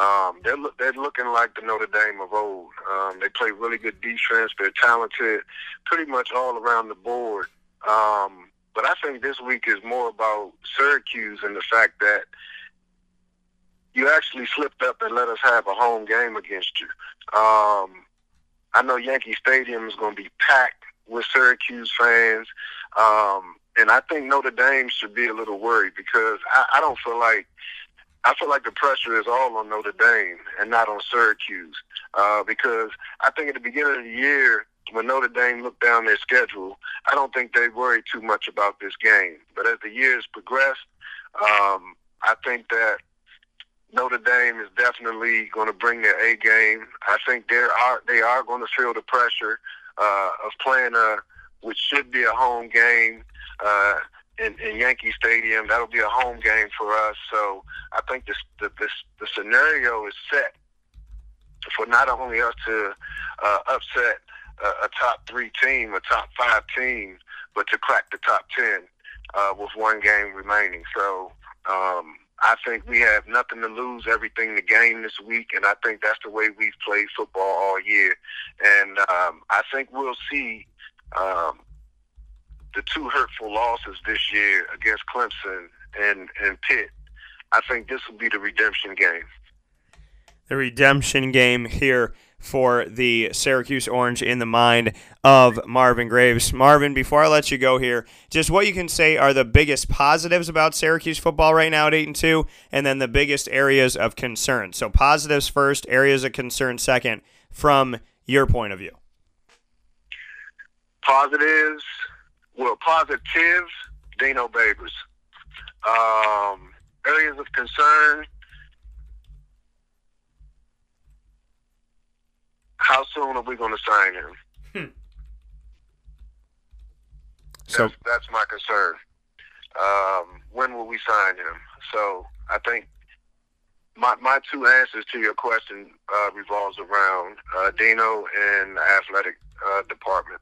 um, they're look, they're looking like the Notre Dame of old. Um, they play really good defense. They're talented, pretty much all around the board. Um, but I think this week is more about Syracuse and the fact that you actually slipped up and let us have a home game against you. Um, I know Yankee Stadium is going to be packed with Syracuse fans. Um, and I think Notre Dame should be a little worried because I, I don't feel like I feel like the pressure is all on Notre Dame and not on Syracuse. Uh, because I think at the beginning of the year, when Notre Dame looked down their schedule, I don't think they worried too much about this game. But as the years progressed, um, I think that Notre Dame is definitely going to bring their A game. I think they are they are going to feel the pressure uh, of playing a which should be a home game uh, in, in Yankee Stadium. That'll be a home game for us. So I think this the this the scenario is set for not only us to uh, upset a, a top three team, a top five team, but to crack the top ten uh, with one game remaining. So. Um, I think we have nothing to lose, everything to gain this week, and I think that's the way we've played football all year. And um, I think we'll see um, the two hurtful losses this year against Clemson and and Pitt. I think this will be the redemption game. The redemption game here for the Syracuse Orange in the mind of Marvin Graves. Marvin, before I let you go here, just what you can say are the biggest positives about Syracuse football right now at 8 and 2 and then the biggest areas of concern. So positives first, areas of concern second from your point of view. Positives, well, positive, Dino Babers. Um, areas of concern, how soon are we going to sign him? So That's, that's my concern. Um, when will we sign him? So I think my my two answers to your question uh, revolves around uh, Dino and the athletic uh, department.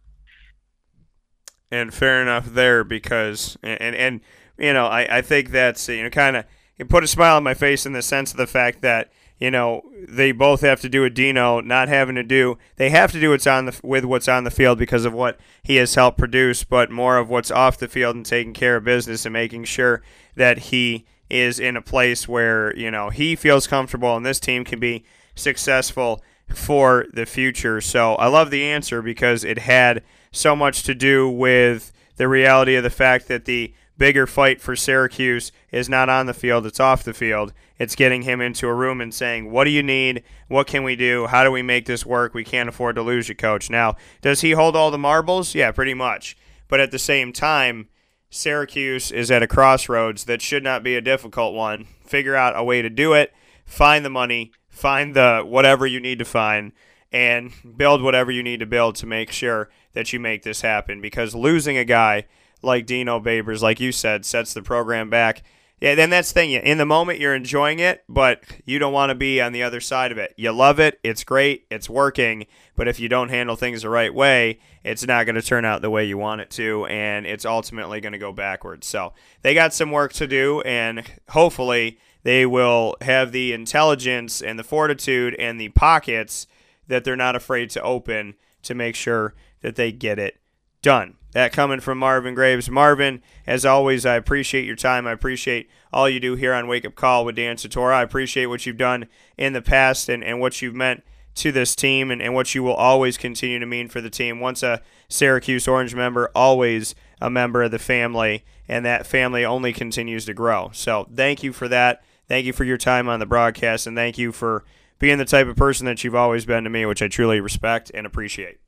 And fair enough there because and and, you know I, I think that's you know kind of it put a smile on my face in the sense of the fact that you know they both have to do with Dino not having to do. They have to do what's on the with what's on the field because of what he has helped produce but more of what's off the field and taking care of business and making sure that he is in a place where you know he feels comfortable and this team can be successful for the future. So I love the answer because it had so much to do with the reality of the fact that the bigger fight for Syracuse is not on the field, it's off the field. It's getting him into a room and saying, What do you need? What can we do? How do we make this work? We can't afford to lose you, coach. Now, does he hold all the marbles? Yeah, pretty much. But at the same time, Syracuse is at a crossroads that should not be a difficult one. Figure out a way to do it, find the money, find the whatever you need to find, and build whatever you need to build to make sure that you make this happen. Because losing a guy like Dino Babers, like you said, sets the program back. Yeah, then that's the thing. In the moment, you're enjoying it, but you don't want to be on the other side of it. You love it. It's great. It's working. But if you don't handle things the right way, it's not going to turn out the way you want it to, and it's ultimately going to go backwards. So they got some work to do, and hopefully they will have the intelligence and the fortitude and the pockets that they're not afraid to open to make sure that they get it done. That coming from Marvin Graves. Marvin, as always, I appreciate your time. I appreciate all you do here on Wake Up Call with Dan Tortora. I appreciate what you've done in the past and, and what you've meant to this team and, and what you will always continue to mean for the team. Once a Syracuse Orange member, always a member of the family, and that family only continues to grow. So thank you for that. Thank you for your time on the broadcast, and thank you for being the type of person that you've always been to me, which I truly respect and appreciate.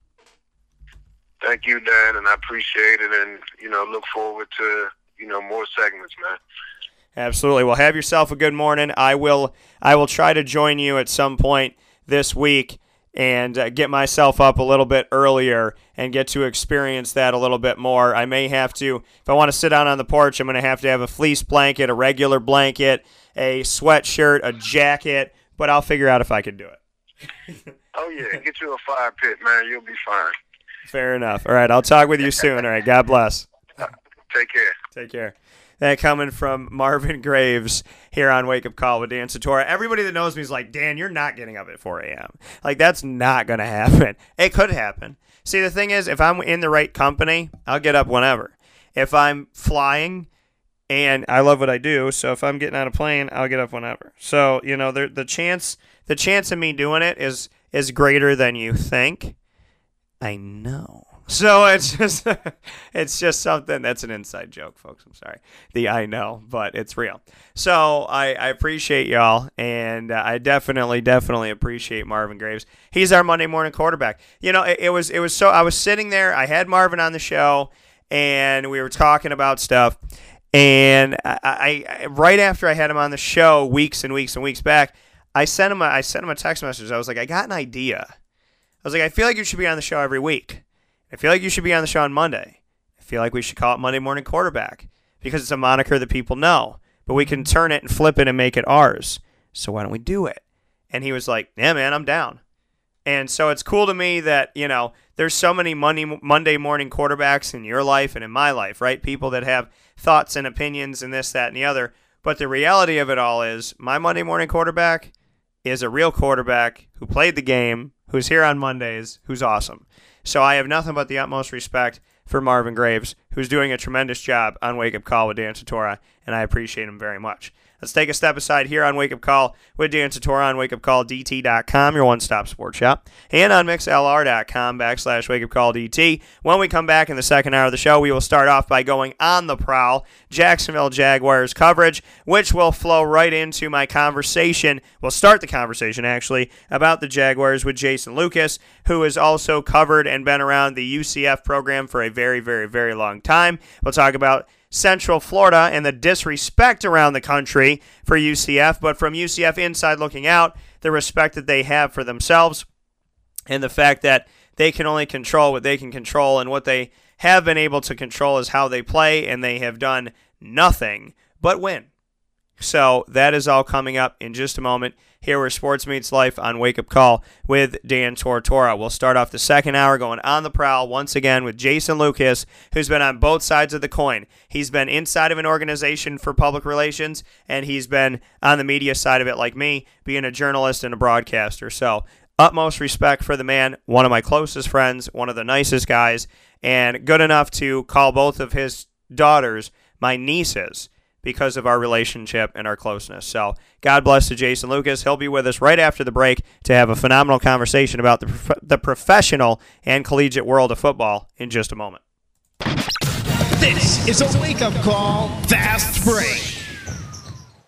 Thank you, Dan, and I appreciate it, and you know, look forward to you know more segments, man. Absolutely. Well, have yourself a good morning. I will. I will try to join you at some point this week and uh, get myself up a little bit earlier and get to experience that a little bit more. I may have to, if I want to sit down on the porch, I'm going to have to have a fleece blanket, a regular blanket, a sweatshirt, a jacket, but I'll figure out if I can do it. [LAUGHS] Oh yeah, get you a fire pit, man. You'll be fine. Fair enough. All right. I'll talk with you soon. All right. God bless. [LAUGHS] Take care. Take care. That coming from Marvin Graves here on Wake Up Call with Dan Tortora. Everybody that knows me is like, Dan, you're not getting up at 4 a.m. Like, that's not going [LAUGHS] to happen. It could happen. See, the thing is, if I'm in the right company, I'll get up whenever. If I'm flying, and I love what I do, so if I'm getting on a plane, I'll get up whenever. So you know, the the chance the chance of me doing it is is greater than you think. I know. So it's just [LAUGHS] it's just something that's an inside joke, folks. I'm sorry. The I know, but it's real. So I, I appreciate y'all, and uh, I definitely definitely appreciate Marvin Graves. He's our Monday morning quarterback. You know, it, it was it was so I was sitting there. I had Marvin on the show, and we were talking about stuff. And I, I, I right after I had him on the show, weeks and weeks and weeks back, I sent him a, I sent him a text message. I was like, I got an idea. I was like, I feel like you should be on the show every week. I feel like you should be on the show on Monday. I feel like we should call it Monday Morning Quarterback because it's a moniker that people know, but we can mm-hmm. turn it and flip it and make it ours. So why don't we do it? And he was like, Yeah, man, I'm down. And so it's cool to me that, you know, there's so many Monday, Monday morning quarterbacks in your life and in my life, right? People that have thoughts and opinions and this, that, and the other. But the reality of it all is my Monday morning quarterback is a real quarterback who played the game, who's here on Mondays, who's awesome. So I have nothing but the utmost respect for Marvin Graves, who's doing a tremendous job on Wake Up Call with Dan Tortora, and I appreciate him very much. Let's take a step aside here on Wake Up Call with Dan Tortora on wakeupcalldt.com, your one-stop sports shop, and on mixlr.com backslash wakeupcalldt. When we come back in the second hour of the show, we will start off by going on the prowl, Jacksonville Jaguars coverage, which will flow right into my conversation. We'll start the conversation, actually, about the Jaguars with Jason Lucas, who has also covered and been around the UCF program for a very, very, very long time. We'll talk about Central Florida and the disrespect around the country for UCF, but from UCF inside looking out, the respect that they have for themselves and the fact that they can only control what they can control, and what they have been able to control is how they play, and they have done nothing but win. So that is all coming up in just a moment here where Sports Meets Life on Wake Up Call with Dan Tortora. We'll start off the second hour going on the prowl once again with Jason Lucas, who's been on both sides of the coin. He's been inside of an organization for public relations, and he's been on the media side of it like me, being a journalist and a broadcaster. So utmost respect for the man, one of my closest friends, one of the nicest guys, and good enough to call both of his daughters my nieces because of our relationship and our closeness. So, God bless to Jason Lucas. He'll be with us right after the break to have a phenomenal conversation about the, prof- the professional and collegiate world of football in just a moment. This is a wake up call, fast break.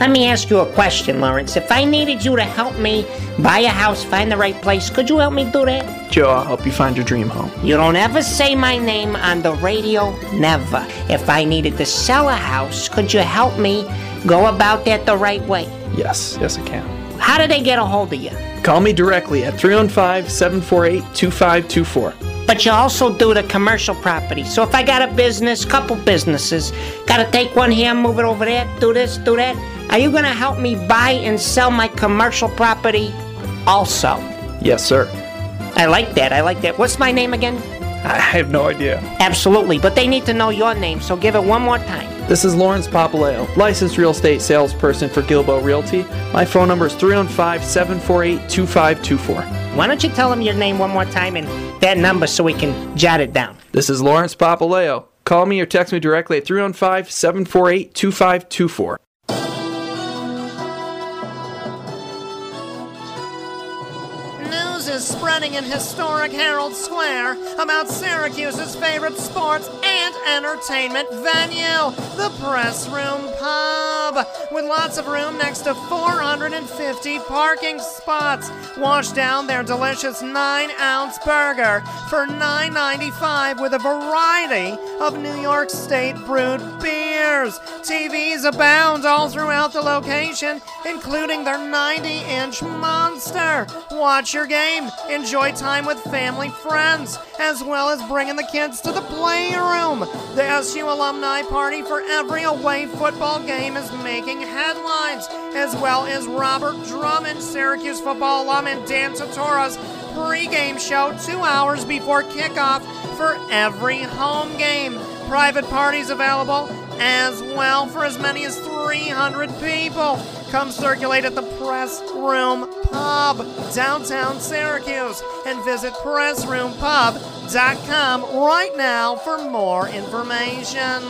Let me ask you a question, Lawrence. If I needed you to help me buy a house, find the right place, could you help me do that? Joe, I'll help you find your dream home. You don't ever say my name on the radio, never. If I needed to sell a house, could you help me go about that the right way? Yes, yes, I can. How do they get a hold of you? Call me directly at 315 748 2524. But you also do the commercial property. So if I got a business, couple businesses, gotta take one here, move it over there, do this, do that. Are you gonna help me buy and sell my commercial property also? Yes, sir. I like that. I like that. What's my name again? I have no idea. Absolutely, but they need to know your name, so give it one more time. This is Lawrence Papaleo, licensed real estate salesperson for Gilbo Realty. My phone number is 315 748 2524. Why don't you tell them your name one more time and that number so we can jot it down? This is Lawrence Papaleo. Call me or text me directly at 315 748 2524. Is spreading in historic Herald Square about Syracuse's favorite sports and entertainment venue, the Press Room Pub, with lots of room next to 450 parking spots. Wash down their delicious 9-ounce burger for $9.95 with a variety of New York State brewed beers. TVs abound all throughout the location, including their 90-inch monster. Watch your game, enjoy time with family friends, as well as bringing the kids to the playroom. The SU Alumni Party for every away football game is making headlines, as well as Robert Drummond, Syracuse football alum, and Dan Tortora's pregame show two hours before kickoff for every home game. Private parties available as well for as many as 300 people. Come circulate at the Press Room Pub, downtown Syracuse, and visit pressroompub.com right now for more information.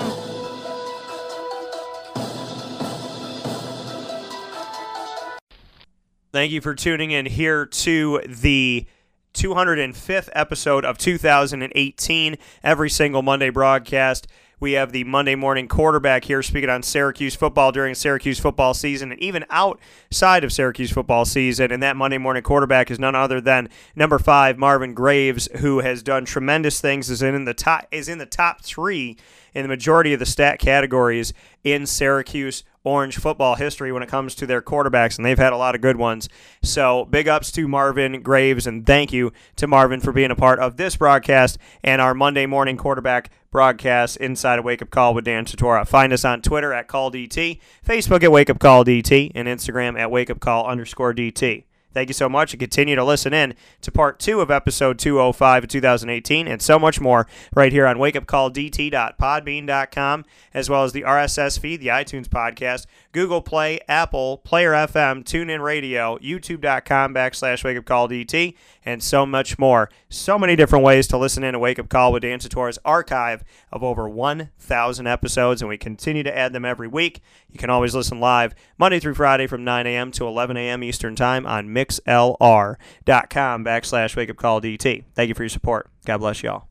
Thank you for tuning in here to the 205th episode of 2018, every single Monday broadcast. We have the Monday morning quarterback here speaking on Syracuse football during Syracuse football season and even outside of Syracuse football season. And that Monday morning quarterback is none other than number five Marvin Graves, who has done tremendous things. is in the top is in the top three in the majority of the stat categories in Syracuse Orange football history when it comes to their quarterbacks, and they've had a lot of good ones. So, big ups to Marvin Graves, and thank you to Marvin for being a part of this broadcast and our Monday morning quarterback broadcast inside of Wake Up Call with Dan Tortora. Find us on Twitter at CallDT, Facebook at Wake Up Call DT, and Instagram at Wake Up Call underscore DT. Thank you so much and continue to listen in to part two of episode 205 of 2018 and so much more right here on wakeupcalldt.podbean.com as well as the RSS feed, the iTunes podcast, Google Play, Apple, Player FM, TuneIn Radio, YouTube.com backslash Wake Up Call DT, and so much more. So many different ways to listen in to Wake Up Call with Dan Tortora's archive of over 1,000 episodes, and we continue to add them every week. You can always listen live Monday through Friday from 9 a.m. to 11 a.m. Eastern Time on mixlr.com backslash Wake Up Call DT. Thank you for your support. God bless y'all.